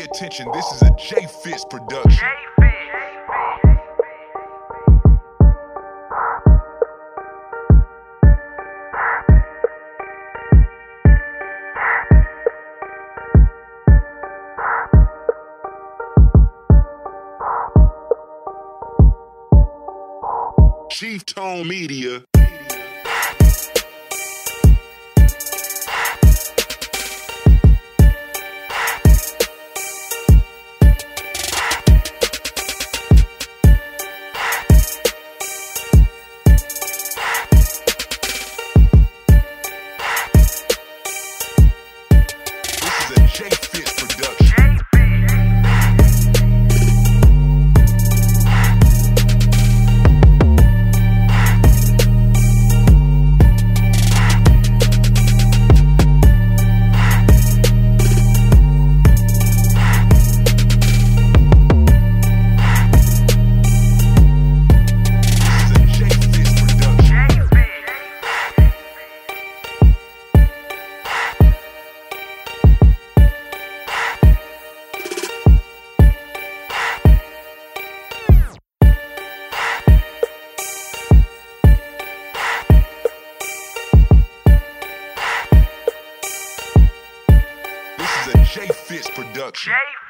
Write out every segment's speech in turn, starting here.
Pay attention, this is a J Fitz production. Chief Tone Media. This J Fitz production. This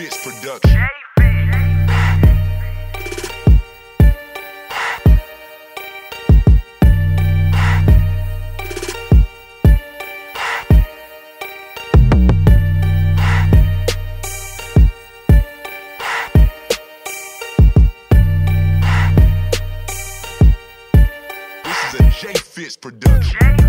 Fitz production. This is a J Fitz production.